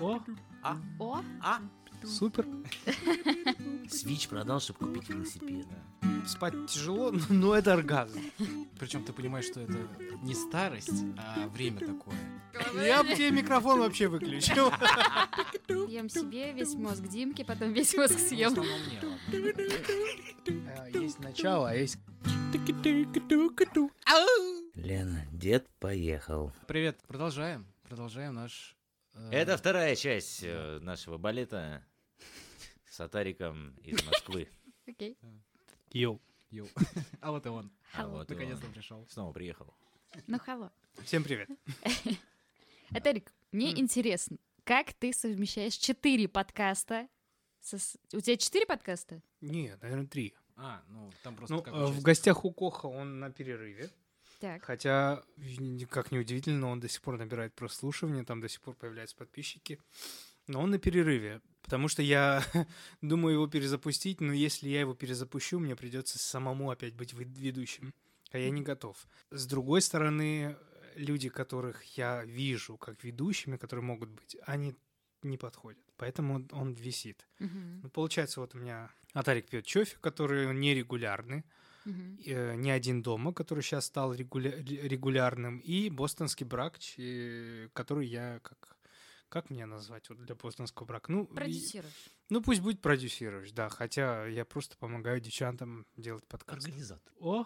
О, О, А, супер. Свич продал, чтобы купить велосипед. Спать тяжело, но это оргазм. Причем ты понимаешь, что это не старость, а время такое. Я бы тебе микрофон вообще выключил. ем себе весь мозг Димки, потом весь мозг В съем. А, Есть начало, а есть... Лена, дед поехал. Привет, продолжаем. Продолжаем наш... э, Это вторая часть э, нашего балета с Атариком из Москвы. Окей. Йоу. Йоу. А вот и он. А вот Наконец-то он. пришел. Снова приехал. Ну, халло. Всем привет. Этарик, мне интересно, как ты совмещаешь четыре подкаста? У тебя четыре подкаста? Нет, наверное, три. А, ну там просто Ну, э, в гостях у Коха он на перерыве. Так. Хотя, как неудивительно, он до сих пор набирает прослушивания, там до сих пор появляются подписчики. Но он на перерыве, потому что я думаю его перезапустить, но если я его перезапущу, мне придется самому опять быть вед- ведущим, а я не готов. С другой стороны, люди, которых я вижу как ведущими, которые могут быть, они не подходят, поэтому он висит. Мгм, Ну, получается, вот у меня Атарик пьет чофе, который нерегулярный. Э, не один дома, который сейчас стал регуля- ре- регулярным, и бостонский брак, чи- который я как как меня назвать вот для бостонского брака? Ну, и- Продюсируешь. ну пусть будет продюсируешь, да, хотя я просто помогаю девчатам делать подкаст. Организатор. О,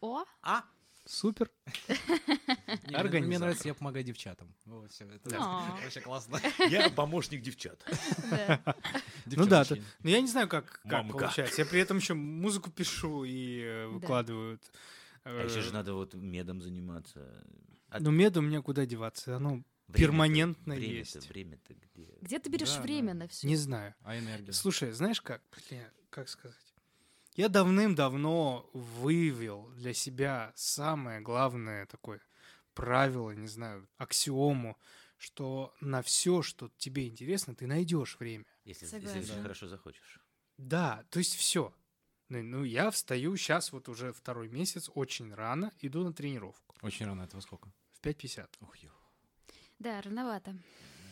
О, А, супер. Не, мне- нравится, я помогаю девчатам. Вообще классно. я помощник девчат. Ну да, Девчонки. Ну я не знаю, как, получается. Я при этом еще музыку пишу и э, выкладываю. А еще же э, надо вот медом заниматься. Ну, меду мне куда деваться? Оно перманентно есть. Время-то где? Где ты берешь время на все? Не знаю. А энергия? Слушай, знаешь как? Как сказать? Я давным-давно выявил для себя самое главное такое правило, не знаю, аксиому, что на все, что тебе интересно, ты найдешь время. Если, если Согласна. очень хорошо захочешь. Да, то есть все. Ну, я встаю сейчас вот уже второй месяц, очень рано, иду на тренировку Очень рано, этого сколько? в 5.50. Ух, ё. Да, рановато.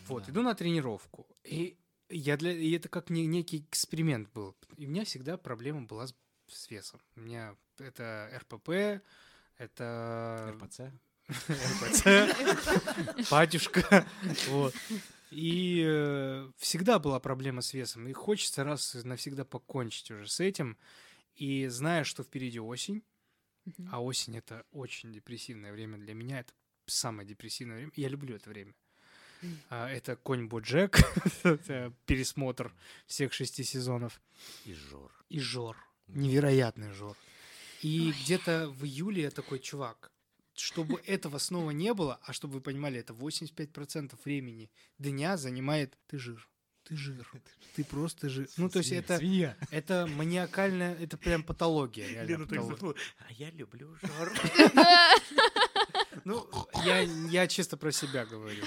Вот, Да. иду на тренировку. И я для и это как не- некий эксперимент был. И у меня всегда проблема была с, с весом. У меня это РПП, это РПЦ? РПЦ, батюшка. Вот. И э, всегда была проблема с весом. И хочется раз и навсегда покончить уже с этим. И зная, что впереди осень, Мгм. а осень это очень депрессивное время для меня, это самое депрессивное время. Я люблю это время. А, Это конь Боджек, пересмотр всех шести сезонов. И жор. И Жор. Невероятный Жор. И где-то в июле я такой, чувак, чтобы этого снова не было, а чтобы вы понимали, это 85% времени дня занимает ты жир. Ты жир. Ты просто жир. Ну, то есть Свинья, это, Свинья. это маниакальная, это прям патология. реально Лена так А я люблю жор. Ну, я, я чисто про себя говорю.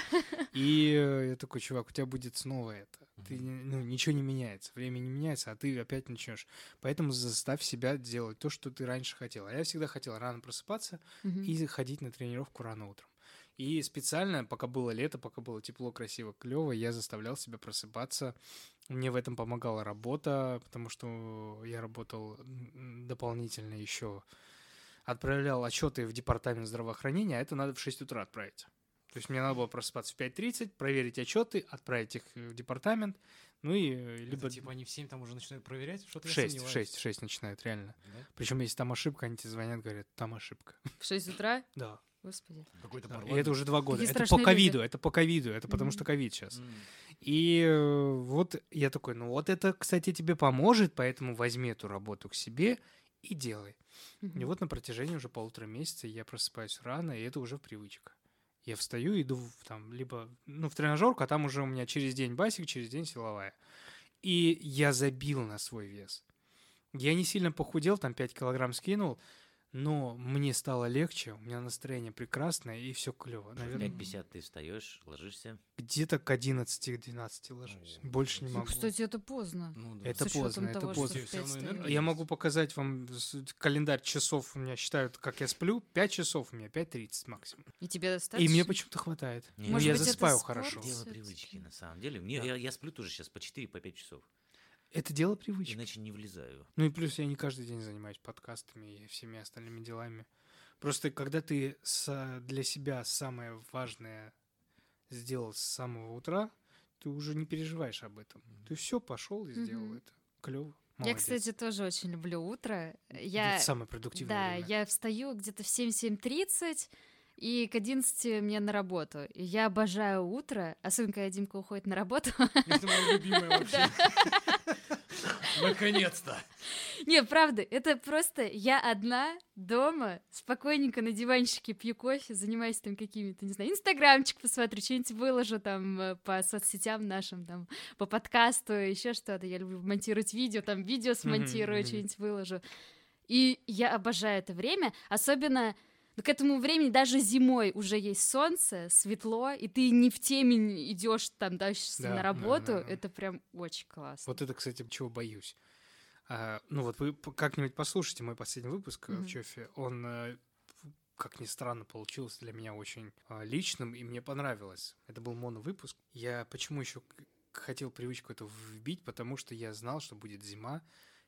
И э, я такой, чувак, у тебя будет снова это. Ты, ну, ничего не меняется, время не меняется, а ты опять начнешь. Поэтому заставь себя делать то, что ты раньше хотел. А я всегда хотел рано просыпаться Мгм. и ходить на тренировку рано утром. И специально, пока было лето, пока было тепло, красиво, клево, я заставлял себя просыпаться. Мне в этом помогала работа, потому что я работал дополнительно еще. Отправлял отчеты в департамент здравоохранения, а это надо в 6 утра отправить. То есть мне надо было просыпаться в 5.30, проверить отчеты, отправить их в департамент, ну и э, Это либо типа они в 7 там уже начинают проверять? Что-то в я 6, в сомневаюсь. 6, в 6 начинают, реально. Да? Причем, если там ошибка, они тебе звонят, говорят, там ошибка. В 6 утра? Да. Господи. Какой-то Да, И это уже два года. Какие Это по ковиду, это по ковиду, это потому Мгм. что ковид сейчас. М. И э, вот я такой, ну вот это, кстати, тебе поможет, поэтому возьми эту работу к себе и делай. И вот на протяжении уже полутора месяца я просыпаюсь рано, и это уже привычка. Я встаю, иду в, там либо ну, в тренажерку, а там уже у меня через день басик, через день силовая. И я забил на свой вес. Я не сильно похудел, там 5 килограмм скинул, но мне стало легче, у меня настроение прекрасное, и все клево. Наверное, 5.50 ты встаешь, ложишься. где-то к 11-12 ложусь. О, Больше не ну, Ну, могу. кстати, это поздно. Ну, да. Это С поздно, это того, поздно. Я могу показать вам календарь часов. У меня считают, как я сплю. 5 часов у меня, 5.30 максимум. И тебе достаточно? И мне почему-то хватает. Ну, Может я быть, это засыпаю спорт? хорошо. Дело привычки, на самом деле. Мне, Да. я, я сплю тоже сейчас по 4 по 5 часов. Это дело привычки. Иначе не влезаю. Ну и плюс я не каждый день занимаюсь подкастами и всеми остальными делами. Просто когда ты с- для себя самое важное сделал с самого утра, ты уже не переживаешь об этом. Ты все пошел и сделал Мгм. это. Клево. Я, кстати, тоже очень люблю утро. Я, Это самое продуктивное да, время. я встаю где-то в 7-7.30, и к 11 мне на работу. И я обожаю утро, особенно когда Димка уходит на работу. Это моя любимая вообще. Наконец-то. Не, правда, это просто я одна дома, спокойненько на диванчике пью кофе, занимаюсь там какими-то, не знаю, инстаграмчик посмотрю, что-нибудь выложу там э, по соцсетям нашим, там, по подкасту, еще что-то. Я люблю монтировать видео, там, видео смонтирую, что-нибудь выложу. И я обожаю это время, особенно к этому времени даже зимой уже есть солнце, светло, и ты не в темень идешь там дальше Да, на да, работу. да, да. Это прям очень классно. Вот это, кстати, чего боюсь. А, ну вот вы как-нибудь послушайте мой последний выпуск Мгм. в Чофе. Он, э, как ни странно, получился для меня очень а, личным, и мне понравилось. Это был моновыпуск. Я почему еще хотел привычку эту вбить, потому что я знал, что будет зима,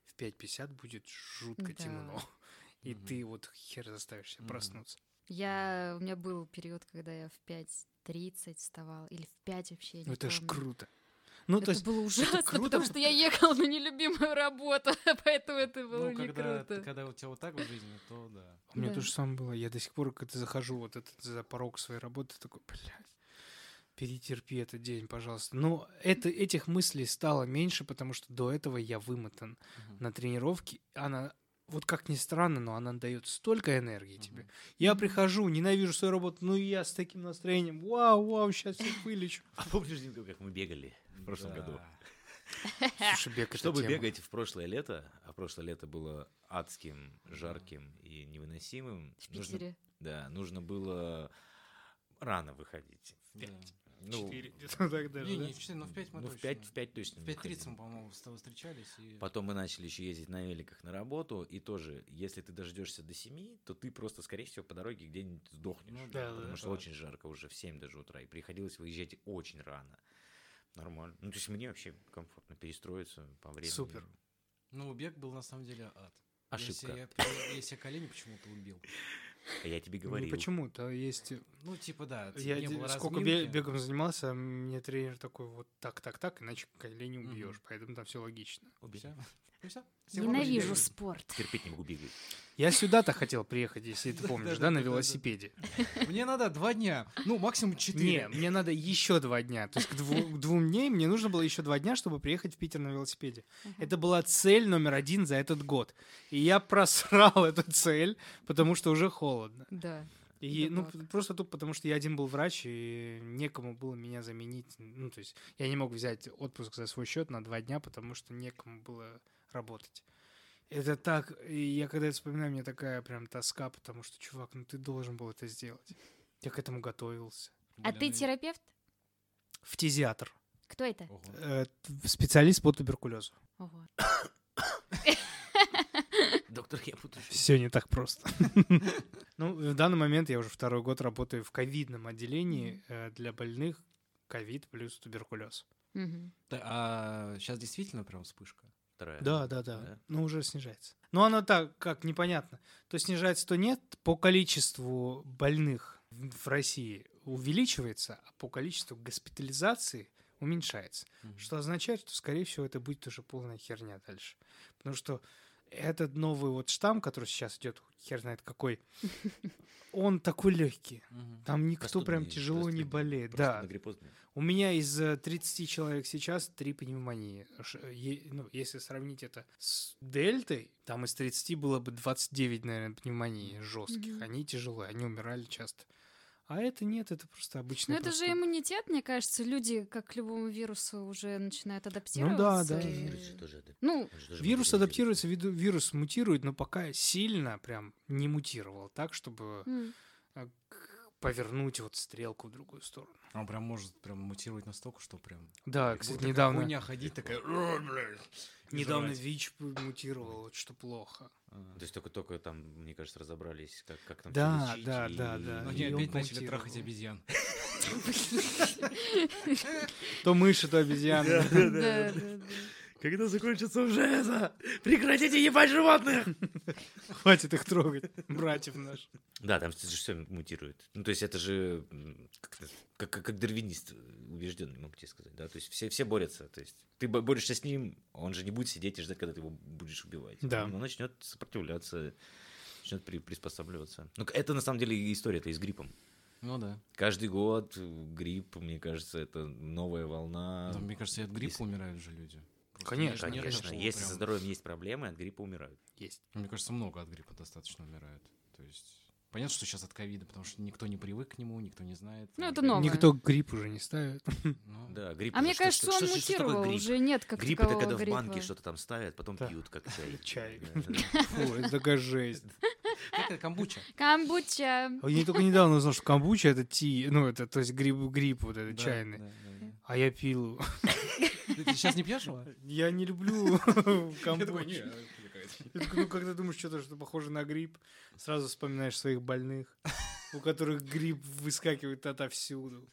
в 5.50 будет жутко Да. темно. И Мгм. ты вот хер заставишь себя Мгм. проснуться. Я, у меня был период, когда я в 5.30 вставала, или в 5 вообще, я Ну не это ж помню. круто. Ну, это то есть, было ужасно, круто, потому что я ехала на нелюбимую работу, поэтому это было Ну, не когда, круто. когда у тебя вот так в жизни, то да. У меня Да. то же самое было. Я до сих пор, когда захожу вот этот за порог своей работы, такой, блядь, перетерпи этот день, пожалуйста. Но это, этих мыслей стало меньше, потому что до этого я вымотан Мгм. на тренировке. Она, вот как ни странно, но она дает столько энергии mm-hmm. тебе. Я прихожу, ненавижу свою работу, ну и я с таким настроением, вау, вау, сейчас все вылечу. А помнишь, Димка, как мы бегали в прошлом году? Слушай, бег Что вы бегаете в прошлое лето, а прошлое лето было адским, жарким и невыносимым. В Питере. Да, нужно было рано выходить, в 5. Ну, Четыре, где-то так даже, Не, да? не, в четыре, но в 5 мы ну, в точно. 5, в 5 точно. В не 5.30 мы, по-моему, с тобой встречались. И... Потом мы начали еще ездить на великах на работу, и тоже, если ты дождешься до 7, то ты просто, скорее всего, по дороге где-нибудь сдохнешь. Ну да, потому да, что да. очень жарко уже в 7 даже утра, и приходилось выезжать очень рано. Нормально. Ну, то есть мне вообще комфортно перестроиться по времени. Супер. Ну, бег был на самом деле ад. Ошибка. Если я, если я колени почему-то убил. А я тебе Ну, говорил. почему-то есть... Ну, типа, да, Я не было сколько разминки. бегом занимался, мне тренер такой, вот так, так, так, иначе колени убьешь, поэтому там все логично. Убей. Ну, пор Ненавижу спорт. Терпеть не могу бегать. Я сюда-то хотел приехать, если ты помнишь, да, на велосипеде. Мне надо два дня. Ну, максимум Не, четыре. мне надо еще два дня. То есть к, дву- к двум дней мне нужно было еще два дня, чтобы приехать в Питер на велосипеде. Это была цель номер один за этот год. И я просрал эту цель, потому что уже холодно. Да. И, ну, просто тут, потому что я один был врач, и некому было меня заменить. Ну, то есть я не мог взять отпуск за свой счет на два дня, потому что некому было работать. Это так, и я когда это вспоминаю, мне такая прям тоска, потому что, чувак, ну ты должен был это сделать. Я к этому готовился. А ты Блин, терапевт? Фтизиатр. Кто это? Ого. Э, т- специалист по туберкулезу. Ого. Доктор, я буду... Все не так просто. Ну, в данный момент я уже второй год работаю в ковидном отделении э, для больных ковид плюс туберкулез. Мгм. А сейчас действительно прям вспышка. Вторая. Да, да, да. Да? Ну, уже снижается. Но оно так, как непонятно. То снижается, то нет. По количеству больных в России увеличивается, а по количеству госпитализации уменьшается. Мгм. Что означает, что, скорее всего, это будет уже полная херня дальше. Потому что этот новый вот штамм, который сейчас идет, хер знает какой, он такой легкий. Там никто прям тяжело не болеет. Да, у меня из э, 30 человек сейчас 3 пневмонии. Ну, если сравнить это с дельтой, там из 30 было бы 29, наверное, пневмонии жестких. Они тяжелые, они умирали часто. А это нет, это просто обычный Ну, это же простуда. иммунитет, мне кажется. Люди, как к любому вирусу, уже начинают адаптироваться. Ну да. и- Вирус же тоже адап- Ну, же тоже Вирус адаптируется, виду- вирус мутирует, но пока сильно прям не мутировал так, чтобы к- повернуть вот стрелку в другую сторону. Он прям может прям мутировать настолько, что прям... Да, как кстати, будто как недавно, хуйня ходить такая... Недавно. ВИЧ мутировал, вот что плохо. А. То есть только-только там, мне кажется, разобрались, как, как там Да, да, и- да, да. Ну, И они он опять начали трахать обезьян. То мыши, то обезьяны. Да, да, да. Когда закончится уже это? Прекратите ебать животных! Хватит их трогать, братьев наших. Да, там же все мутирует. Ну, то есть это же как, как, как, дарвинист убежденный, могу тебе сказать, да, то есть все, все борются, то есть ты бо- борешься с ним, он же не будет сидеть и ждать, когда ты его будешь убивать. Да. Он начнет сопротивляться, начнет при- приспосабливаться. Ну, это на самом деле история-то и с гриппом. Ну да. Каждый год грипп, мне кажется, это новая волна. Да, Мне кажется, и от гриппа если- умирают же люди. Конечно, Конечно, такого если прям- со здоровьем есть проблемы, от гриппа умирают. Есть. Мне кажется, много от гриппа достаточно умирают. То есть... Понятно, что сейчас от ковида, потому что никто не привык к нему, никто не знает. Ну, это новое. Никто грипп уже не ставит. Ну, Да, грипп. А мне что- кажется, что- он что- мутировал, грипп? уже нет как Грипп это когда в банке что-то там ставят, потом Да. пьют, как чай. Чай. Фу, это такая жесть. Как это камбуча? Камбуча. А Я только недавно узнал, что камбуча это ти, ну это, то есть гриб, гриб вот этот чайный. А я пил. Ты сейчас не пьешь его? Я не люблю такой, Ну, когда думаешь что-то, что похоже на гриб, сразу вспоминаешь своих больных, у которых гриб выскакивает отовсюду.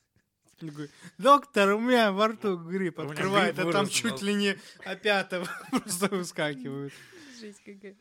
Такой, Доктор, у меня во рту гриб У меня открывает, а там чуть ли не опята просто выскакивают. Жесть какая.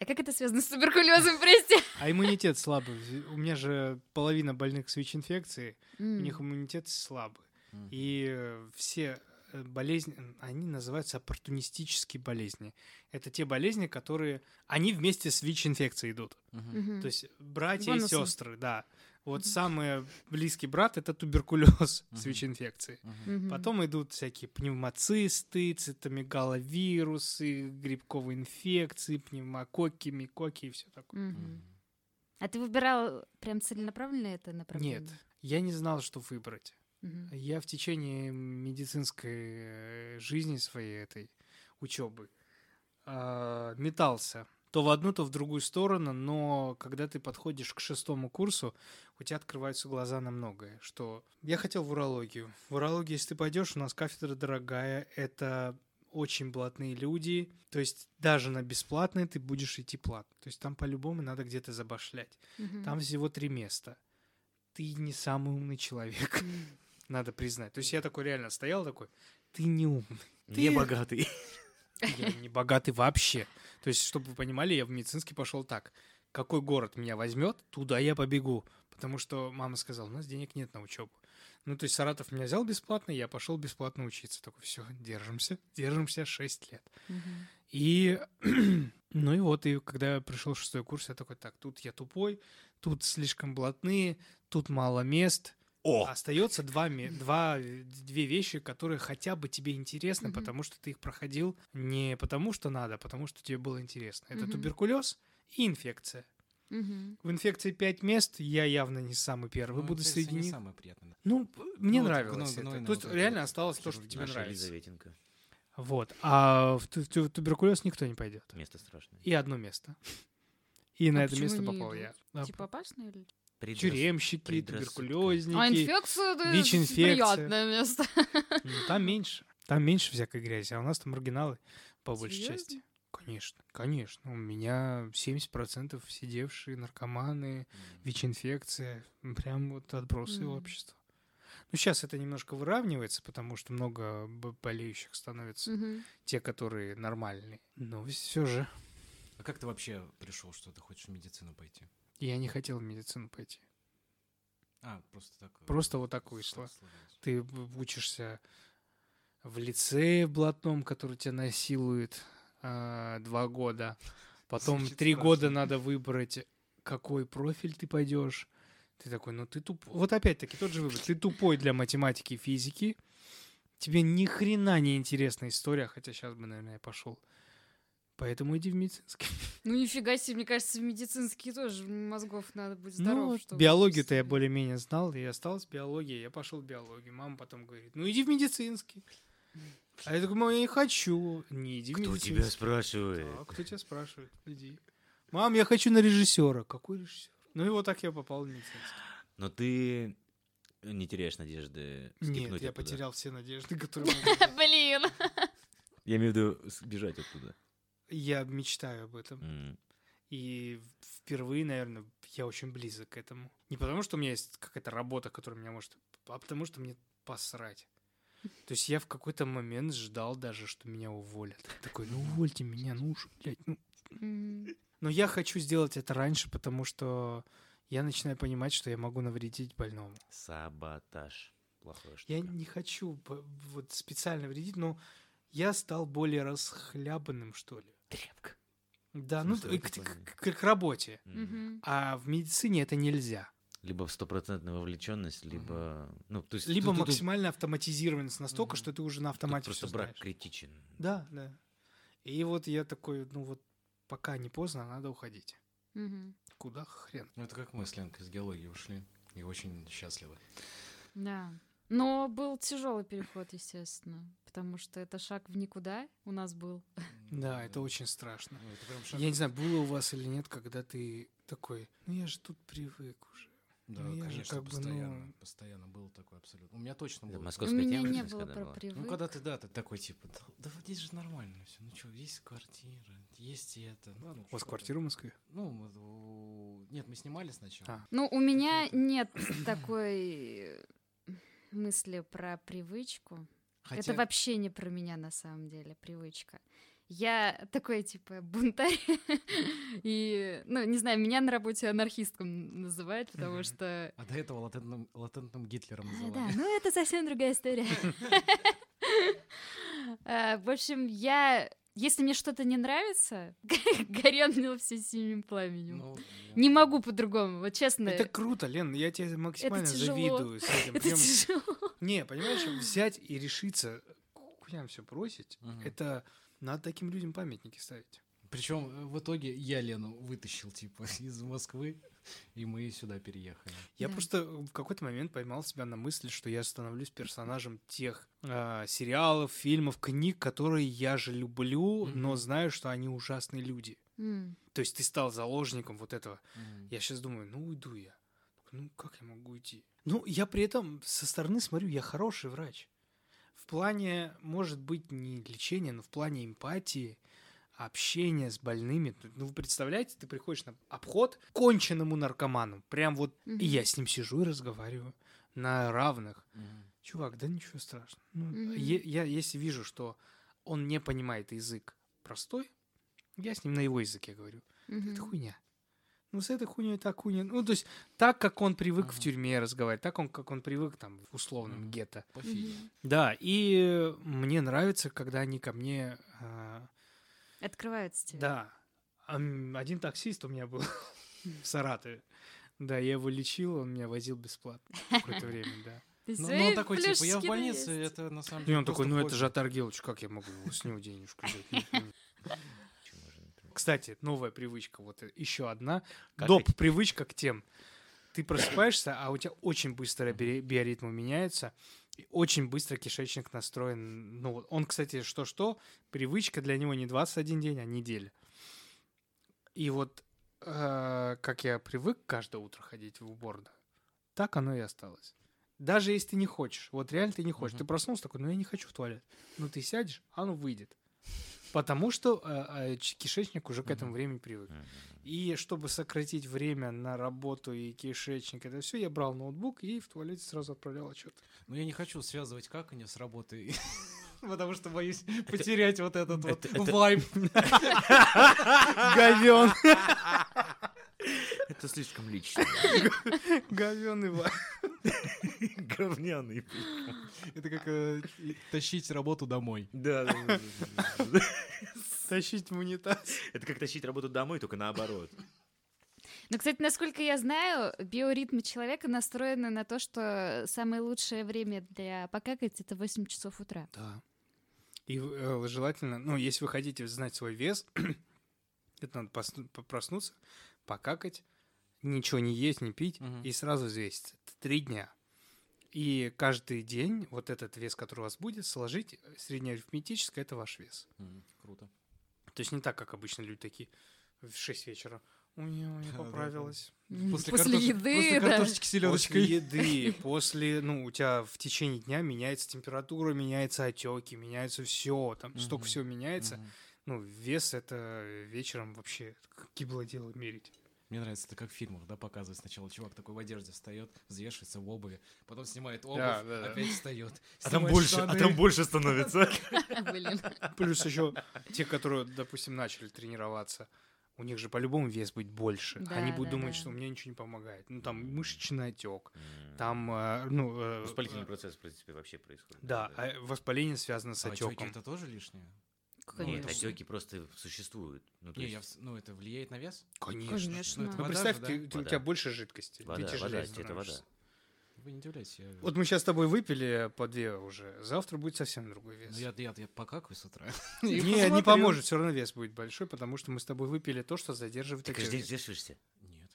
А как это связано с туберкулезом, прости? А иммунитет слабый. У меня же половина больных с ВИЧ-инфекцией, у М. них иммунитет слабый. Мгм. И э, все болезни, они называются оппортунистические болезни. Это те болезни, которые, они вместе с ВИЧ-инфекцией идут. Мгм. То есть братья и Бонусом. сестры, да. Вот Мгм. самый близкий брат это туберкулез с Мгм. ВИЧ-инфекцией. Мгм. Потом идут всякие пневмоцисты, цитомегаловирусы, грибковые инфекции, пневмококки, микоки и все такое. Мгм. А ты выбирал прям целенаправленно это направление? Нет, я не знал, что выбрать. Мгм. Я в течение медицинской э, жизни своей этой учебы а, метался то в одну, то в другую сторону, но когда ты подходишь к шестому курсу, у тебя открываются глаза на многое. Что я хотел в урологию. В урологию, если ты пойдешь, у нас кафедра дорогая, это очень блатные люди, то есть даже на бесплатное ты будешь идти платно. То есть там по-любому надо где-то забашлять. Мгм. Там всего три места. Ты не самый умный человек. Надо признать. То есть я такой реально стоял такой, ты не умный. Не богатый. Я не богатый вообще. То есть, чтобы вы понимали, я в медицинский пошел так. Какой город меня возьмет, туда я побегу. Потому что мама сказала, у нас денег нет на учебу. Ну, то есть Саратов меня взял бесплатно, я пошел бесплатно учиться. Такой, все, держимся, держимся 6 лет. И, ну и вот, и когда я пришел в шестой курс, я такой, так, тут я тупой, тут слишком блатные, тут мало мест. О! Остается два, два, две вещи, которые хотя бы тебе интересны, Мгм. потому что ты их проходил не потому что надо, а потому что тебе было интересно. Это Мгм. туберкулез и инфекция. Мгм. В инфекции пять мест, я явно не самый первый Ну, буду это среди не них. самое приятное. Ну, мне Ну, нравилось гной- это. гнойное То есть вот это реально осталось то, что тебе нравится. Елизаветинка. Вот. А в ту- ту- туберкулез никто не пойдет. Место страшное. И одно место. И на А это почему место не попал идут? я. А, Типа опасно или? Предрас- Тюремщики, туберкулезники. А инфекция это ВИЧ-инфекция. приятное место. Ну, там меньше. Там меньше всякой грязи, а у нас там маргиналы по большей Серьезно? части. Конечно, конечно. У меня 70% сидевшие наркоманы, ВИЧ-инфекция, прям вот отбросы Мгм. общества. Ну, сейчас это немножко выравнивается, потому что много болеющих становится. Мгм. Те, которые нормальные. Но все же А как ты вообще пришел, что ты хочешь в медицину пойти? Я не хотел в медицину пойти. А, просто так. э, Просто вот так вышло. Ты в- учишься в лицее блатном, который тебя насилует а, два года. Потом Звучит три страшно. года надо выбрать, какой профиль ты пойдешь. Ты такой, ну ты туп... Вот опять-таки тот же выбор. Ты тупой для математики и физики. Тебе ни хрена не интересна история, хотя сейчас бы, наверное, я пошел. Поэтому иди в медицинский. Ну нифига себе, мне кажется, в медицинские тоже мозгов надо быть здоров. Ну, чтобы биологию-то я более-менее знал, и осталась биология, я пошел в биологию. Мама потом говорит, ну иди в медицинский. А я такой, мам, я не хочу. Не иди в Кто медицинский. тебя спрашивает? А, кто тебя спрашивает? Иди. Мам, я хочу на режиссера. Какой режиссер? Ну и вот так я попал в медицинский. Но ты не теряешь надежды Нет, я оттуда? потерял все надежды, которые. Блин. Я имею в виду сбежать оттуда. Я мечтаю об этом. М. И впервые, наверное, я очень близок к этому. Не потому, что у меня есть какая-то работа, которая меня может... А потому, что мне посрать. То есть я в какой-то момент ждал даже, что меня уволят. Такой, ну увольте меня, ну уж, блядь, ну... Но я хочу сделать это раньше, потому что я начинаю понимать, что я могу навредить больному. Саботаж. Плохое что Я не хочу вот специально вредить, но я стал более расхлябанным, что ли. Тряпка. Да, ну, к, к- к- к работе. Мгм. А в медицине это нельзя. Либо стопроцентная вовлеченность, либо... Ну, то есть Либо тут- тут- тут максимальная автоматизированность настолько, Мгм. что ты уже на тут автомате просто всё брак знаешь. критичен. Да, да. И вот я такой, ну вот пока не поздно, надо уходить. Мгм. Куда хрен? Ну, это как мы с Ленкой из геологии ушли. И очень счастливы. Да. Но был тяжелый переход, естественно, потому что это шаг в никуда у нас был. Да, это очень страшно. Ну, это прям шаг- Я не знаю, было у вас или нет, когда ты такой, ну я же тут привык уже. Да, ну, я же конечно, как бы, постоянно. ну- Постоянно было такое абсолютно. У меня точно было. У меня не было про привык. Ну, когда ты, да, ты такой, типа, да, да вот здесь же нормально все. Ну что, есть квартира, есть и это. Ну, ну, У вас квартира в Москве? Ну, нет, мы снимали сначала. А. Ну, у меня нет такой мысли про привычку. Хотя, Это вообще не про меня на самом деле, привычка. Я такой, типа, бунтарь. И, ну, не знаю, меня на работе анархистком называют, потому что... А до этого латентным, латентным Гитлером А, называли. Да, ну это совсем другая история. А, В общем, я... Если мне что-то не нравится, горен мне все синим пламенем. Ну, Не могу по-другому, вот честно. Это круто, Лен, я тебе максимально завидую с этим. Это Прям- тяжело. Не, понимаешь, взять и решиться куда все бросить, Мгм. это надо таким людям памятники ставить. Причем э, в итоге я Лену вытащил, типа, из Москвы, и мы сюда переехали. Я Да. просто в какой-то момент поймал себя на мысли, что я становлюсь персонажем тех а, сериалов, фильмов, книг, которые я же люблю, но Мгм. знаю, что они ужасные люди. М. То есть ты стал заложником вот этого. М. Я сейчас думаю, ну уйду я. Ну как я могу уйти? Ну я при этом со стороны смотрю, я хороший врач. В плане, может быть, не лечения, но в плане эмпатии, общения с больными. Ну вы представляете, ты приходишь на обход к конченному наркоману. Прям вот, и Мгм. я с ним сижу и разговариваю на равных. Мгм. Чувак, да ничего страшного. Ну, е- я если вижу, что он не понимает язык простой, я с ним на его языке говорю. Мгм. Это хуйня. Ну, с этой хуйней так хуйня. Ну, то есть, так, как он привык в Ага. тюрьме разговаривать, так, он, как он привык там в условном Мгм. гетто. По. Мгм. Да, и мне нравится, когда они ко мне... а, Открывается тебе. да, один таксист у меня был в Саратове. Да, я его лечил, он меня возил бесплатно какое-то время, да. Ну, ну, он такой, типа, я в больнице, есть. это на самом И деле он такой, ну это хобби». же Атар Гелыч, как я могу его с него денежку взять? Ну? Кстати, новая привычка, вот еще одна. Доп. привычка к тем. Ты просыпаешься, а у тебя очень быстро би- биоритмы меняются, и очень быстро кишечник настроен. Ну, он, кстати, что-что, привычка для него не 21 день, а неделя. И вот э, как я привык каждое утро ходить в уборную, так оно и осталось. Даже если ты не хочешь, вот реально ты не хочешь, Мгм. ты проснулся такой, ну я не хочу в туалет. Ну ты сядешь, а оно выйдет. Потому что э, э, кишечник уже к этому времени привык. И чтобы сократить время на работу и кишечник, это все, я брал ноутбук и в туалете сразу отправлял отчет. Но я не хочу связывать каканье с работой, потому что боюсь потерять вот этот вот это- вайб. Говен, Это слишком лично. Иван. Говняный. Это как э, тащить работу домой. Да. Тащить в унитаз. Это как тащить работу домой, только наоборот. Ну, кстати, насколько я знаю, биоритмы человека настроены на то, что самое лучшее время для покакать — это 8 часов утра. Да. И э, желательно, ну, если вы хотите знать свой вес, это надо проснуться, покакать, ничего не есть, не пить, Мгм. и сразу взвеситься. Это три дня. И каждый день вот этот вес, который у вас будет, сложить э, среднеарифметически, это ваш вес. Мгм, Круто. То есть не так, как обычно люди такие в 6 вечера. У меня, у меня Да-да-да. поправилось. М, После После картош- еды, после да. картошечки После селедочкой. еды, после, ну, у тебя в течение дня меняется температура, меняются отеки, меняется все, там столько Мгм. всего меняется. Мгм. Ну, вес это вечером вообще какие было дело мерить. Мне нравится, это как в фильмах, да, показывают сначала чувак такой в одежде встает, взвешивается в обуви, потом снимает обувь, Да, да, да. опять встает. А там больше, а штаны. там больше становится. Блин. Плюс еще те, которые, допустим, начали тренироваться, у них же по-любому вес будет больше. Да, Они будут да, думать, да. что у меня ничего не помогает. Ну, там мышечный отек, там, э, ну... э, Воспалительный э, процесс, в принципе, вообще происходит. Да, а воспаление связано с А отеком. это тоже лишнее? Нет, Конечно. отеки просто существуют. Ну, то Не, я, есть в- ну это влияет на вес? Конечно. Конечно. Ну, это Ну, вода представь, же, да? ты- ты- у Вода. тебя больше жидкости. вода, ты вода, это вода. Вы не удивляйтесь, я... Вот мы сейчас с тобой выпили по две уже. Завтра будет совсем другой вес. Ну, я, я, я покакаю с утра. Не, не поможет, все равно вес будет большой, потому что мы с тобой выпили то, что задерживает Ты каждый день взвешиваешься? Нет.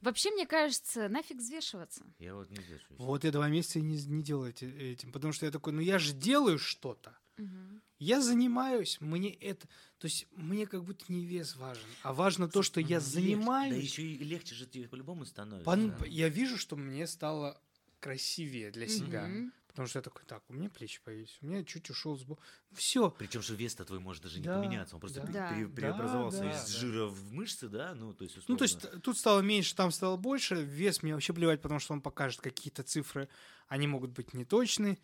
Вообще, мне кажется, нафиг взвешиваться. Я вот не взвешиваюсь. Вот я два месяца и не, не делаю эти- этим, потому что я такой, ну я же делаю что-то. Мгм. Я занимаюсь, мне это... То есть мне как будто не вес важен, а важно то, что я Легче. занимаюсь. Да еще и легче же тебе по-любому становится. Пон- да. Я вижу, что мне стало красивее для себя. Мгм. Потому что я такой, так, у меня плечи появились, у меня чуть ушел сбоку. Все, Причем же вес-то твой может даже не Да, поменяться. Он просто да. Да, преобразовался да, из да. жира в мышцы, да? Ну, то есть, Ну, то есть условно. тут стало меньше, там стало больше. Вес мне вообще плевать, потому что он покажет какие-то цифры. Они могут быть неточны.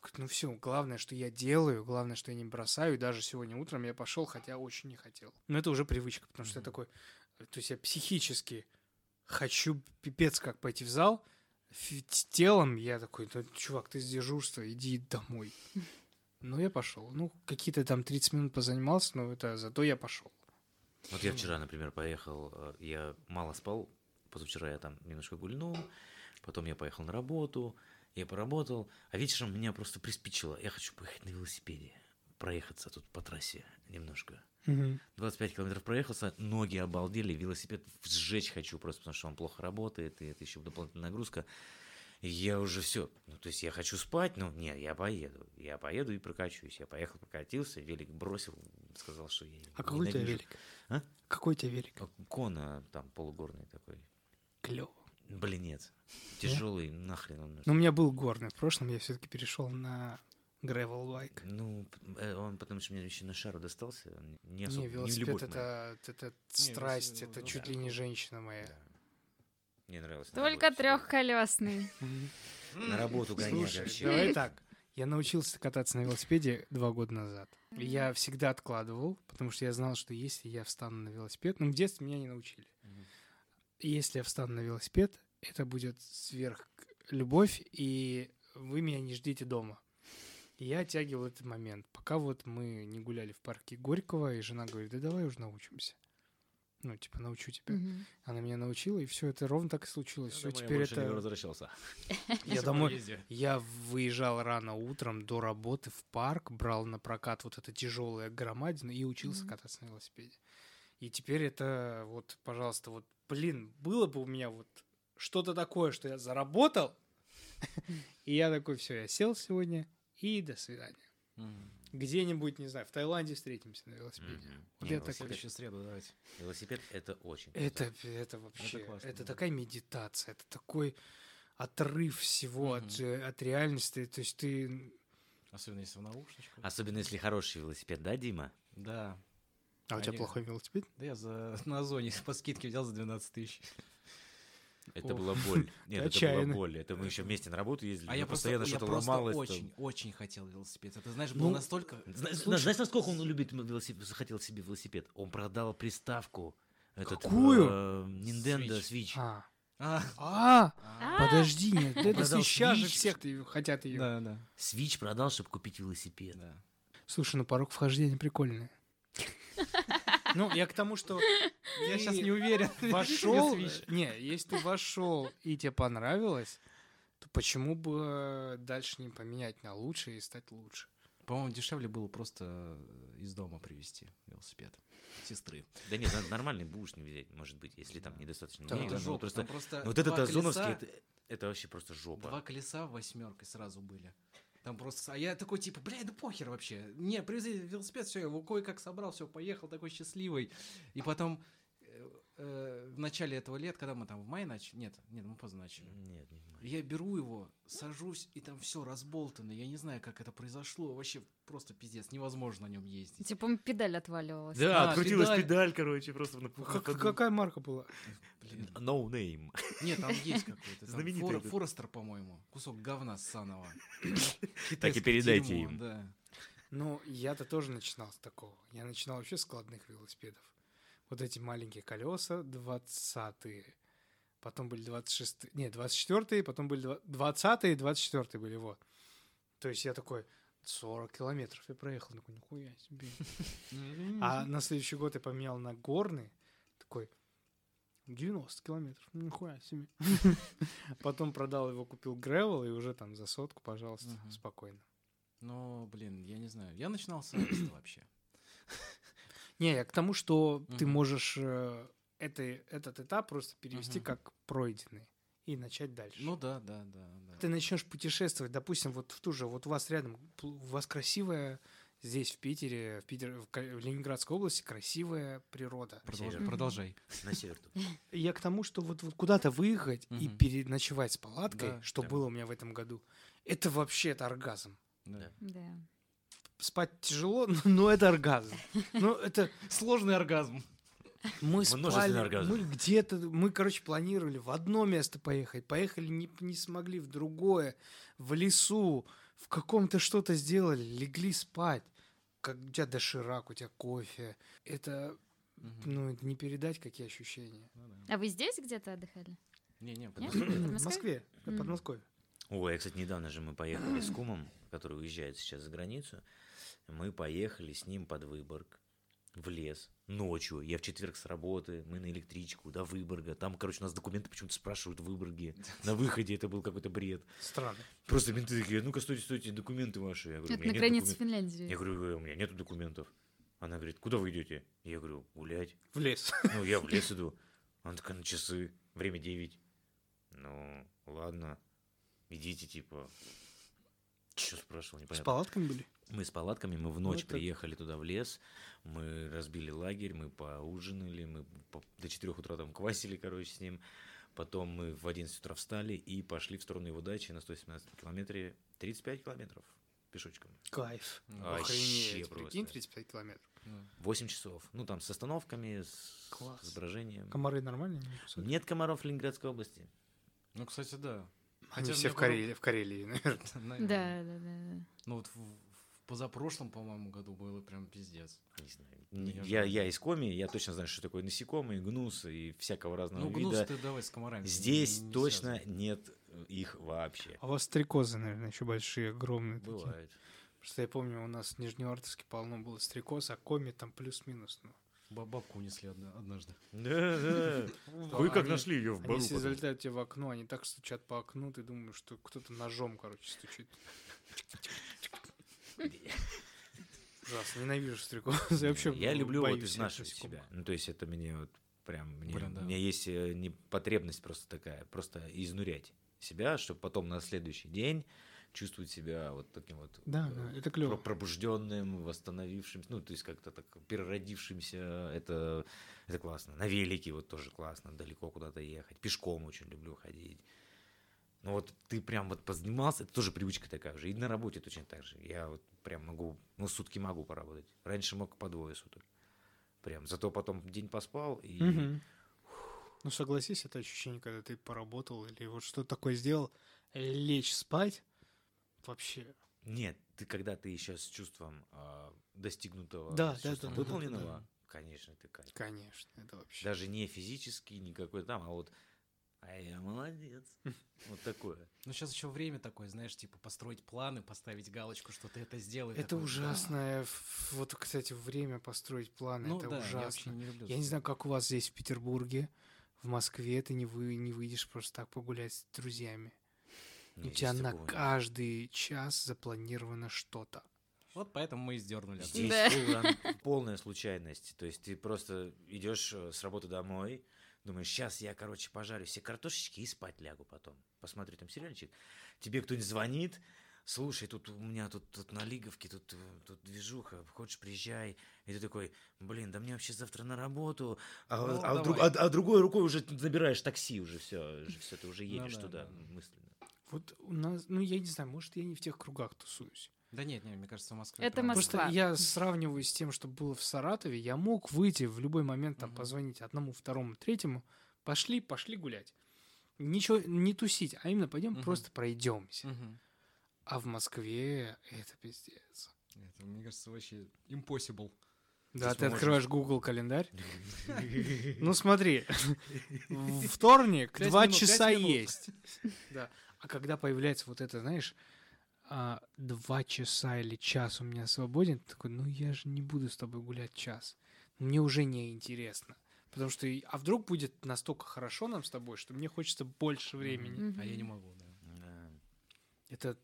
Я ну все, главное, что я делаю, главное, что я не бросаю. И даже сегодня утром я пошел, хотя очень не хотел. Но это уже привычка, потому что я Мгм. такой... э, То есть я психически хочу пипец как пойти в зал. телом я такой, «Да, чувак, ты с дежурства, иди домой. Ну, я пошел. Ну, какие-то там 30 минут позанимался, но это зато я пошел. Вот я вчера, например, поехал, э, я мало спал, позавчера я там немножко гульнул, потом я поехал на работу, я поработал, а вечером меня просто приспичило, я хочу поехать на велосипеде, проехаться тут по трассе немножко. 25 километров проехался, ноги обалдели, велосипед сжечь хочу просто, потому что он плохо работает, и это еще дополнительная нагрузка. И я уже все, ну, то есть я хочу спать, но нет, я поеду, я поеду и прокачусь. Я поехал, прокатился, велик бросил, сказал, что я А какой у тебя велик? А? Какой у тебя велик? Кона там полугорный такой. Клево. Блин, нет. Тяжелый, нахрен он. нужен. Но у меня был горный. В прошлом я все-таки перешел на gravel bike. Ну, э, он потому что мне еще на шару достался. он Не Не, особо, не, велосипед любовь моя. это, это страсть, велосипед, это ну, чуть да. ли не женщина моя. Да. Мне нравилось. Только трехколесный. На работу гонять вообще. давай так. Я научился кататься на велосипеде два года назад. Я всегда откладывал, потому что я знал, что если я встану на велосипед, ну, в детстве меня не научили. Если я встану на велосипед, это будет сверх любовь, и вы меня не ждите дома. И я оттягивал этот момент, пока вот мы не гуляли в парке Горького, и жена говорит, да давай уже научимся. Ну, типа, научу тебя. Мгм. Она меня научила, и все это ровно так и случилось. Я Все, я теперь больше не это... возвращался. Я домой... Я выезжал рано утром до работы в парк, брал на прокат вот это тяжелое громадина и учился кататься на велосипеде. И теперь это вот, пожалуйста, вот, блин, было бы у меня вот что-то такое, что я заработал, и я такой, все, я сел сегодня, и до свидания. Где-нибудь, не знаю, в Таиланде встретимся на велосипеде. Следующую среду давайте. Велосипед это очень. Это, это вообще, это, да. такая медитация, это такой отрыв всего от, э, от реальности. То есть ты... Особенно если в наушничках. Особенно если хороший велосипед, да, Дима? Да. А у тебя Они- плохой велосипед? Да я за, на Озоне по скидке взял за 12 тысяч. Это Ох, была боль. Нет, это отчаянно. была боль. Это мы еще вместе на работу ездили. А я постоянно что-то ломалось. там. очень, очень хотел велосипед. Это, знаешь, Ну, было настолько... Зна- Слушай, знаешь, насколько он любит велосипед, захотел себе велосипед? Он продал приставку. Этот, Какую? э, Nintendo Switch. Switch. А, А, а, А, подожди, нет, это сейчас же всех хотят ее. да, да, Switch продал, чтобы купить велосипед. да. Слушай, ну порог вхождения прикольный. Ну, я к тому, что Я сейчас не уверен. вошел, не, если ты вошел и тебе понравилось, то почему бы дальше не поменять на лучше и стать лучше? По-моему, дешевле было просто э, из дома привезти велосипед сестры. Да нет, нормальный бушник взять, может быть, если там недостаточно. Да, много, это но жопа. просто- там просто ну, вот этот озоновский, колеса- это, это вообще просто жопа. Два колеса восьмеркой сразу были. Там просто... А я такой, типа, бля, да похер вообще. Не, привези велосипед, все, я его кое-как собрал, все, поехал такой счастливый. И потом э, в начале этого лет, когда мы там в мае начали... Нет, нет, мы поздно начали. Нет, не знаю. Я беру его, сажусь, и там все разболтано. Я не знаю, как это произошло. Вообще просто пиздец. Невозможно на нем ездить. Типа педаль отваливалась. Да, Да, открутилась педаль. педаль, короче, просто на Как- какая марка была? Блин. No name. Нет, там есть какой-то. Знаменитый Фор-. Форестер, по-моему. Кусок говна ссаного. Так и передайте Дерьмо, им. Да. Ну, я-то тоже начинал с такого. Я начинал вообще с складных велосипедов. Вот эти маленькие колеса, 20-е. Потом были 26-е. Нет, 24-е, потом были 20-е и 24-е были, вот. То есть я такой, 40 километров я проехал. Такой, нихуя себе. А на следующий год я поменял на горный. Такой, 90 километров. ну, Нихуя себе. Потом продал его, купил гревел, и уже там за сотку, пожалуйста, спокойно. Но, блин, я не знаю. Я начинал с вообще. Не, я к тому, что ты Мгм. можешь э, это, этот этап просто перевести Мгм. как пройденный и начать дальше. Ну да, да, да. да. ты начнешь путешествовать, допустим, вот в ту же, вот у вас рядом, у вас красивая здесь, в Питере, в, Питер, в, Ленинградской области красивая природа. Продолжай. Север. продолжай. На север. И Я к тому, что вот, вот куда-то выехать и Мгм. переночевать с палаткой, Да, что да. было у меня в этом году, это вообще это оргазм. Да. Да. Спать тяжело, но, это оргазм. Ну, это Сложный оргазм. Мы спали, оргазм. мы где-то, мы, короче, планировали в одно место поехать, поехали, не, не смогли в другое, в лесу, в каком-то что-то сделали, легли спать. Как у тебя доширак, у тебя кофе. Это, Мгм. ну, это не передать, какие ощущения. Ну да. А вы здесь где-то отдыхали? Не, не, Нет? подожди. В Москве, в Мгм. Подмосковье. Ой, я, кстати, недавно же мы поехали с кумом, который уезжает сейчас за границу. Мы поехали с ним под Выборг, в лес, ночью. Я в четверг с работы, мы на электричку до Выборга. Там, короче, у нас документы почему-то спрашивают в Выборге. На выходе это был какой-то бред. Странно. Просто менты такие, ну-ка, стойте, стойте, документы ваши. Я говорю, «У Это на нет границе докумен- Финляндии. Я говорю, «Э, у меня нету документов. Она говорит, куда вы идете? Я говорю, гулять. В лес. Ну, я в лес иду. Она такая, на часы, время 9. Ну, ладно, идите, типа. Что спрашивал, С непонятно. палатками были? Мы с палатками, мы в ночь Вот это- приехали туда в лес, мы разбили лагерь, мы поужинали, мы по- до 4 утра там квасили, короче, с ним. Потом мы в 11 утра встали и пошли в сторону его дачи на 117 километре, 35 километров пешочком. Кайф. Ну, Вообще Охренеть. просто. Прикинь, 35 километров. Ну, 8 часов. Ну, там с остановками, с, Класс. с брожением. Комары нормальные? Нет комаров в Ленинградской области. Ну, кстати, да. Они Хотя все мне в Карелии, в Карелии, наверное. Да, да, да. Ну вот позапрошлом, по-моему, году было прям пиздец. Не знаю. Я, я из коми, я точно знаю, что такое насекомые, гнусы и всякого разного Ну, гнус вида. ты давай с комарами. Здесь не- не точно связывай. нет э, их вообще. А у вас стрекозы, наверное, еще большие, огромные такие. Бывает. Просто я помню, у нас в Нижневартовске полно было стрекоз, а коми там плюс-минус. Ну. Ба- Бабку унесли одна- однажды. Да, да. Вы как Они- нашли ее в Они бару? если потом? залетают тебе в окно, они так стучат по окну, ты думаешь, что кто-то ножом, короче, стучит. Ужасно, ненавижу стрекоз. Я вообще Я люблю вот изнашивать себя. Ну, то есть это мне вот прям... Мне, Блин, да. У меня есть э, не потребность просто такая, просто изнурять себя, чтобы потом на следующий день чувствовать себя вот таким вот Да, э, да, это клево. пробужденным, восстановившимся, ну, то есть как-то так переродившимся, это, это классно. На велике вот тоже классно, далеко куда-то ехать. Пешком очень люблю ходить. Ну вот ты прям вот позанимался, это тоже привычка такая же. И на работе точно так же. Я вот прям могу, ну, сутки могу поработать. Раньше мог по двое суток. Прям. Зато потом день поспал и... Мгм. Ну, согласись, это ощущение, когда ты поработал или вот что такое сделал, лечь спать, вообще. Нет, ты когда ты еще с чувством а, достигнутого, Да, с да, чувством да, да, да, выполненного, да. конечно, ты кайф. Конечно, это вообще. Даже не физический никакой там, а вот а я молодец. Вот такое. Ну, сейчас еще время такое, знаешь, типа построить планы, поставить галочку, что ты это сделал. и Это такой, ужасное. ф- Вот, кстати, время построить планы, да. Ну это да, я вообще ужасно. не люблю. Я не знаю, как у вас здесь в Петербурге, в Москве ты не, вы, не выйдешь просто так погулять с друзьями. Не, У тебя на такого каждый час запланировано что-то. Вот поэтому мы и сдернули. Здесь Да. была полная случайность. То есть ты просто идешь э, с работы домой, думаешь, сейчас я, короче, пожарю все картошечки и спать лягу потом. Посмотрю там сериальчик. Тебе кто-нибудь звонит, слушай, тут у меня тут, тут на Лиговке, тут, тут движуха, хочешь, приезжай. И ты такой, блин, да мне вообще завтра на работу. А, Ну, а друг- давай. а- а другой рукой уже набираешь такси, уже все, все, ты уже едешь да, туда да. мысленно. Вот у нас, ну я не знаю, может я не в тех кругах тусуюсь. Да нет, нет, мне кажется, в Москве. Это прям- Москва. Просто я сравниваю с тем, что было в Саратове, я мог выйти в любой момент, там, Мгм. позвонить одному, второму, третьему, пошли, пошли гулять. Ничего, не тусить, а именно пойдем Мгм. просто пройдемся. Мгм. А в Москве это пиздец. Это, мне кажется, вообще impossible. Да, есть ты можем- открываешь Google календарь. Ну смотри, вторник, два часа есть. Да. А когда появляется вот это, знаешь, а, два часа или час у меня свободен, ты такой, ну я же не буду с тобой гулять час. Мне уже не интересно. Потому что, а вдруг будет настолько хорошо нам с тобой, что мне хочется больше времени. Мгм. А я не могу, да. Да. Это,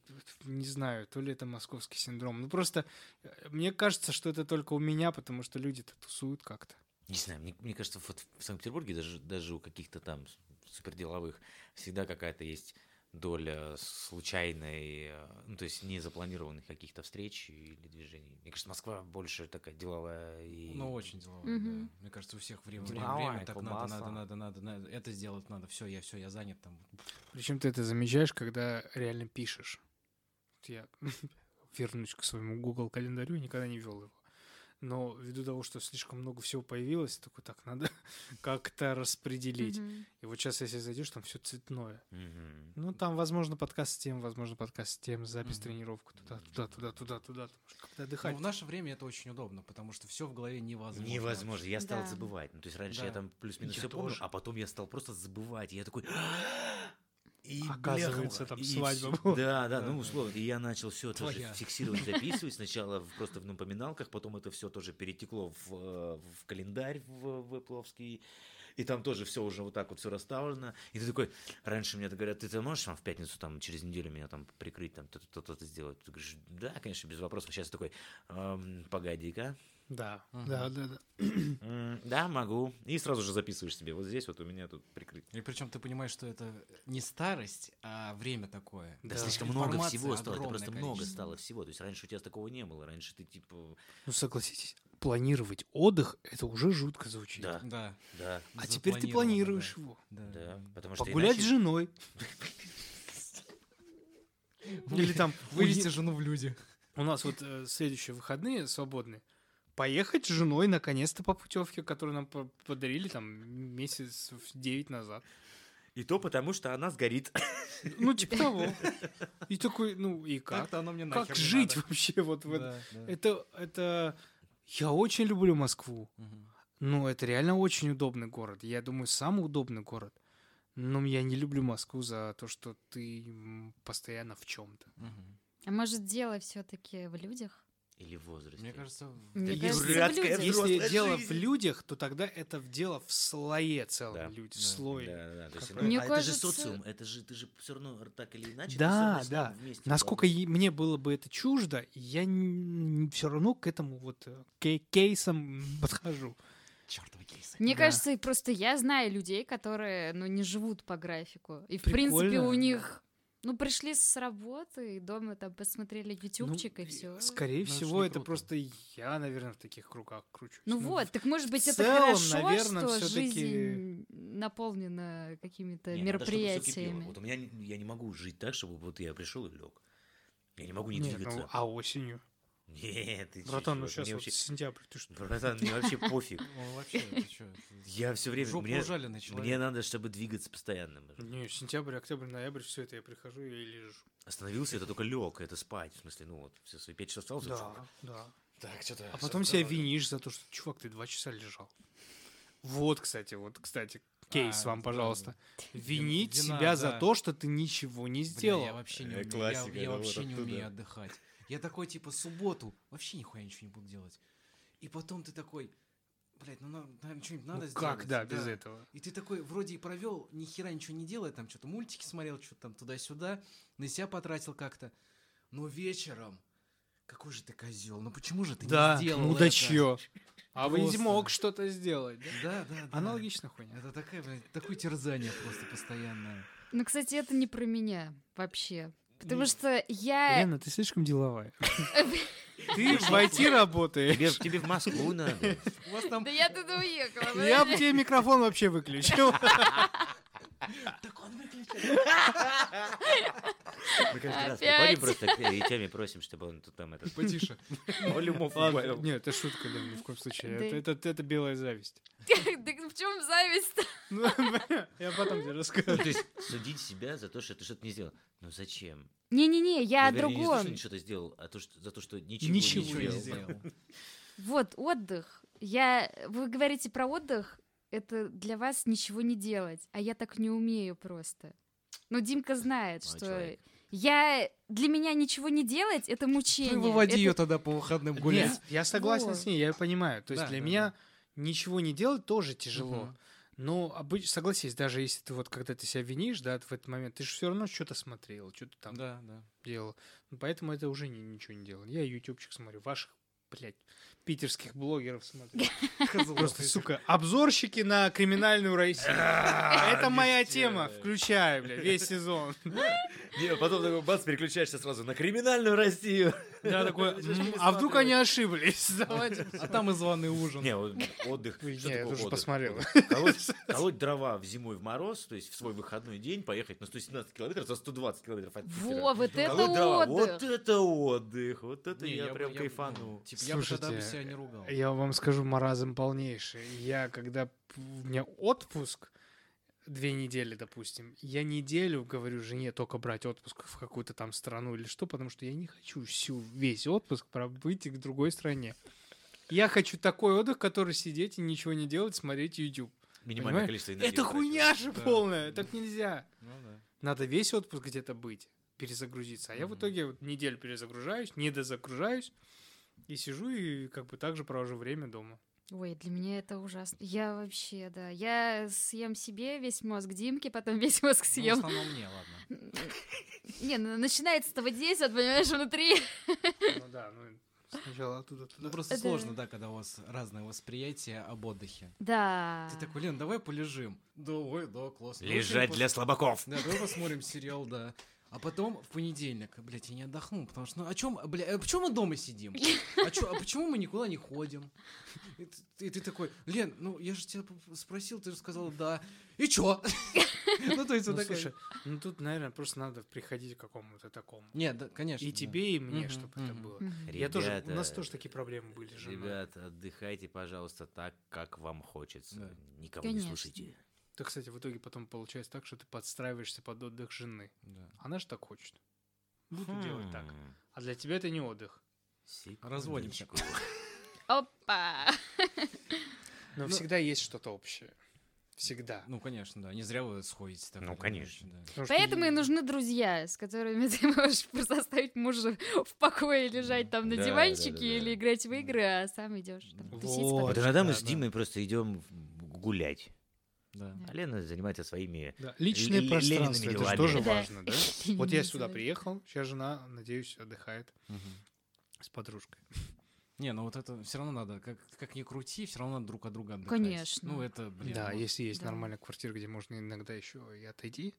не знаю, то ли это московский синдром. Ну просто, э, мне кажется, что это только у меня, потому что люди-то тусуют как-то. Не знаю, мне, мне кажется, вот в Санкт-Петербурге даже, даже у каких-то там суперделовых всегда какая-то есть доля случайной, э, ну, то есть не запланированных каких-то встреч или движений. Мне кажется, Москва больше такая деловая и... Ну, очень деловая, Мгм. да. Мне кажется, у всех время, время, Деловая, время так надо, колбаса. надо, надо, надо, надо, это сделать надо, все, я все, я занят там. Причем ты это замечаешь, когда реально пишешь. Вот я вернусь к своему Google календарю, никогда не вел его. Но ввиду того, что слишком много всего появилось, такой так надо как-то распределить. Мгм. И вот сейчас, если зайдешь, там все цветное. Мгм. Ну, там, возможно, подкаст с тем, возможно, подкаст с тем, запись, Мгм. тренировку туда, туда, туда, туда, туда. Как-то Но отдыхать. в наше время это очень удобно, потому что все в голове невозможно. Невозможно. Я стал Да. забывать. Ну, то есть раньше я Да. там плюс-минус Я все помню, а потом я стал просто забывать. И я такой... И, Оказывается, бляха, там свадьба была. Да, да, ну условно. И я начал все тоже Твоя. фиксировать, записывать. Сначала просто в напоминалках, потом это все тоже перетекло в, э, в календарь в, в Эппловский. И там тоже все уже вот так вот все расставлено. И ты такой, раньше мне говорят, ты, ты можешь там в пятницу, там, через неделю меня там прикрыть, там, то-то, то-то сделать? Ты говоришь, да, конечно, без вопросов. Сейчас такой, «Эм, погоди-ка, Да, Мгм. да, да, да. Да, могу. И сразу же записываешь себе. Вот здесь вот у меня тут прикрыть. И причем ты понимаешь, что это не старость, а время такое. Да, Да. слишком много всего стало. Это просто много количество. стало всего. То есть раньше у тебя такого не было. Раньше ты типа. Ну, согласитесь, планировать отдых, это уже жутко звучит. Да, Да, да, А теперь ты планируешь да. его. да. да. Потому что Погулять с иначе- женой. Или там Вывести жену в люди. У нас вот э, следующие выходные свободные. Поехать с женой наконец-то по путевке, которую нам по- подарили там месяц 9 назад. И то потому, что она сгорит. Ну, типа того. И такой, ну и как? Так-то оно мне нахер Как не жить надо. вообще вот в этом? Да, да. Это, это... Я очень люблю Москву. Мгм. Ну, это реально очень удобный город. Я думаю, самый удобный город. Но я не люблю Москву за то, что ты постоянно в чем-то. Мгм. А может, дело все-таки в людях? Или в возрасте. Мне кажется, Мне Да кажется, в дурацкая Если дело в жизнь. людях, то тогда это в дело в слое целом. Да. Люди, Да. слой. Да, да, то есть, ну, Мне а это кажется- же социум, это же ты же все равно так или иначе. Да, да. вместе Насколько е- мне было бы это чуждо, я все равно к этому вот э, кей- кейсам подхожу. чертовы кейсы. Мне Да. кажется, просто я знаю людей, которые, ну, не живут по графику. И, в принципе, у них, ну, пришли с работы, и дома там посмотрели ютубчик, Ну, и все. Скорее Ну, ж всего, это круто. просто я, наверное, в таких кругах кручусь. Ну вот, так может быть это целом, хорошо, наверно, что жизнь наполнена какими-то Не, кипело. мероприятиями. Вот у меня я не могу жить так, чтобы вот я пришел и лег. Я не могу не Нет, двигаться. ну, а осенью? Нет, ты Братан, ну чувак, сейчас вот вообще- сентябрь, ты что? Братан, мне вообще пофиг. Ну, вообще, ты чё, Я все время... Жопу Мне, ужаленный человек. мне надо, чтобы двигаться постоянно. Не, сентябрь, октябрь, ноябрь, все это я прихожу и лежу. Остановился, это только лег, это спать. В смысле, ну вот, все свои пять часов стал. Да, да. Так, что-то... А потом себя винишь за то, что, чувак, ты два часа лежал. Вот, кстати, вот, кстати, кейс А, вам, да, пожалуйста. Винить Вина, себя за да. то, что ты ничего не Бля, сделал. я вообще не Э, умею. я я вообще не умею отдыхать. Я такой, типа, субботу вообще нихуя ничего не буду делать. И потом ты такой, блядь, ну, наверное, что-нибудь Ну надо сделать. как, да, без этого. И ты такой вроде и провел, ни хера ничего не делая, там что-то мультики смотрел, что-то там туда-сюда, на себя потратил как-то. Но вечером какой же ты козел, ну почему же ты Да, не сделал ну это? да чё? А вы Просто. мог что-то сделать, да? Да, да, да. Аналогичная хуйня. Это такая, блядь, такое терзание просто постоянное. Ну, кстати, это не про меня вообще. Потому что я... Лена, ты слишком деловая. Ты в IT работаешь. Тебе, тебе в Москву надо. Там... Да я туда уехала. Я бы тебе микрофон вообще выключил. Так он выключил. Мы каждый раз приходим просто к и Тёме просим, чтобы он тут там этот Потише. волюмов Ладно, убавил. нет, это шутка, Лен, ни в коем случае. Да. Это- белая зависть. Так в чем зависть-то? Ну, Я потом тебе Ну, расскажу. то есть судить себя за то, что ты что-то не сделал. Ну зачем? Не-не-не, я о Ну, вернее, Не за то, что другом. не что-то сделал, а то, что, за то, что ничего, Ничего не не не сделал. сделал. Вот, отдых. Я... Вы говорите про отдых, это для вас ничего не делать, а я так не умею просто. Ну, Димка знает, Молодой что человек. Я... Для меня ничего не делать — это мучение. Ну, выводи Это- ее тогда по выходным гулять. Нет, я согласен Вот. с ней, я понимаю. То есть Да, для да, меня ничего не делать тоже тяжело. Мгм. Но обычно, согласись, даже если ты вот когда ты себя винишь, да, в этот момент, ты же все равно что-то смотрел, что-то там Да, да. делал. Ну, поэтому это уже ни- ничего не делал. Я ютубчик смотрю, ваших, блядь, питерских блогеров смотрю. Просто, сука, обзорщики на криминальную Россию. Это моя тема. Включаю, блядь, весь сезон. Потом такой бац, переключаешься сразу на криминальную Россию. Я такой, «М, а вдруг они ошиблись? Давайте. А там и званый ужин. Не, вот отдых. Не, я отдых? посмотрел. Колоть, дрова в зимой в мороз, то есть в свой выходной день поехать на 117 километров за 120 километров от. Во, вот это дрова, Вот отдых. это отдых, вот это я, прям кайфану. Типа, я бы тогда себя не ругал. Я вам скажу маразм полнейший. Я когда у меня отпуск две недели, допустим, я неделю говорю жене только брать отпуск в какую-то там страну или что, потому что я не хочу всю весь отпуск пробыть в другой стране. Я хочу такой отдых, который сидеть и ничего не делать, смотреть YouTube. Минимальное Понимаешь? количество энергии. Это хуйня же Да. полная, так нельзя. Ну да. Надо весь отпуск где-то быть, перезагрузиться. А я в итоге вот неделю перезагружаюсь, не дозагружаюсь и сижу и как бы так же провожу время дома. Ой, для меня это ужасно. Я вообще, да. Я съем себе весь мозг Димки, потом весь мозг Ну, в съем. основном мне, ладно. Не, ну начинается с того действия, понимаешь, внутри. Ну да, ну сначала оттуда Ну туда. просто Это- сложно, да, когда у вас разное восприятие об отдыхе. Да. Ты такой, Лен, давай полежим. Да, ой, да, классно. Лежать для слабаков. Да, давай посмотрим сериал, да. А потом в понедельник, блядь, я не отдохну, потому что, ну, о чем, бля, а почему мы дома сидим? А, чё- а почему мы никуда не ходим? И ты, и ты такой, Лен, ну, я же тебя спросил, ты же сказала да. И чё? Ну, то есть Ну, вот такая... слушай, ну тут, наверное, просто надо приходить к какому-то такому. Нет, да, конечно. И тебе, и мне, чтобы это было. Я тоже, у Ребята, нас тоже такие проблемы были. Ребята, отдыхайте, пожалуйста, так, как вам хочется. Никого не Конечно. слушайте. Да, кстати, в итоге потом получается так, что ты подстраиваешься под отдых жены. Да. Она же так хочет. Буду делать так. Хм, А для тебя это не отдых. Разводимся. Опа! Но Ну- всегда есть что-то общее. Всегда. Ну, конечно, да. Не зря вы сходите. так Ну, вот, конечно. да. Потому Поэтому и нужны друзья, с которыми ты можешь просто оставить мужа в покое лежать там на Да, диванчике да, да, да. или играть в игры, а сам идешь там тусить Вот. Вот иногда мы да, с да. Димой просто идем гулять. Да. А Лена занимается своими... Да, Личное Л- пространство, Лениными это же тоже Да. важно, да? Вот я сюда приехал, сейчас жена, надеюсь, отдыхает с подружкой. Не, ну вот это все равно надо, как, как ни крути, все равно надо друг от друга отдыхать. Конечно. Ну, это, блин. Да, ну, если есть да. нормальная квартира, где можно иногда еще и отойти,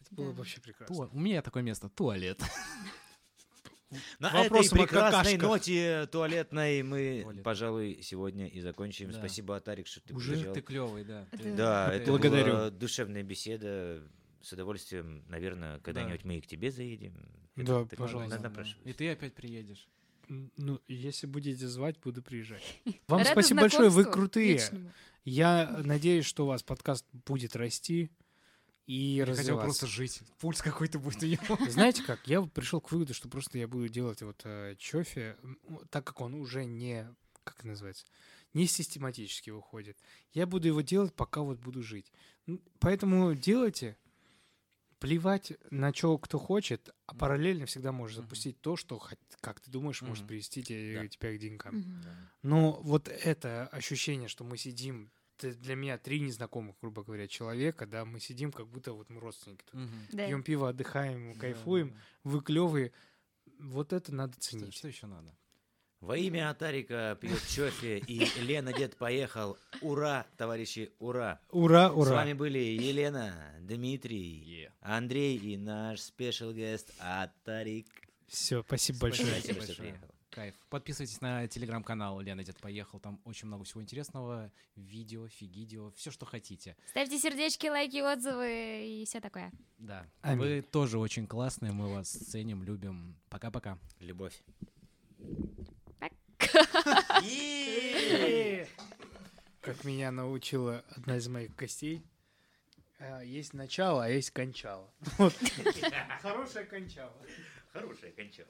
это было бы Да. вообще прекрасно. туа- У меня такое место, туалет. На Вопросом этой прекрасной ноте туалетной мы, Туалет. пожалуй, сегодня и закончим. Да. Спасибо, Атарик, что ты Уже? приезжал. Ты клевый, да. Это- Ты- Да, ты- это Благодарю. была душевная беседа. С удовольствием, наверное, когда-нибудь мы и к тебе заедем. Да, Ты пожалуйста. надо Да. И ты опять приедешь. Ну, если будете звать, буду приезжать. Вам Рада спасибо большое, вы крутые. личному. Я надеюсь, что у вас подкаст будет расти и Я хотел развиваться. просто жить. Пульс какой-то будет у него. Знаете как? Я пришел к выводу, что просто я буду делать вот э, чофе, ну, так как он уже не, как это называется, не систематически выходит. Я буду его делать, пока вот буду жить. Поэтому делайте. Плевать на что кто хочет, а параллельно всегда можешь запустить то, что, как ты думаешь, может Мгм. привести те- Да. тебя к деньгам. Мгм. Но вот это ощущение, что мы сидим, для меня три незнакомых, грубо говоря, человека, да, мы сидим, как будто вот мы родственники. тут. Да. Пьем пиво, отдыхаем, Да, кайфуем, да, вы клевые. Вот это надо Что, ценить. что еще надо? Во имя Атарика пьет кофе, и Лена Дед поехал. Ура, товарищи, ура! Ура, С ура. вами были Елена, Дмитрий, Андрей и наш спешл гест Атарик. Все, спасибо большое. Спасибо, что большое. Кайф. Подписывайтесь на телеграм-канал Лена Дед Поехал. Там очень много всего интересного. Видео, фигидео, все, что хотите. Ставьте сердечки, лайки, отзывы и все такое. Да. Аминь. Вы тоже очень классные. Мы вас ценим, любим. Пока-пока. Любовь. Как меня научила одна из моих гостей, а, есть начало, а есть кончало. Хорошее кончало. Хорошая кончала.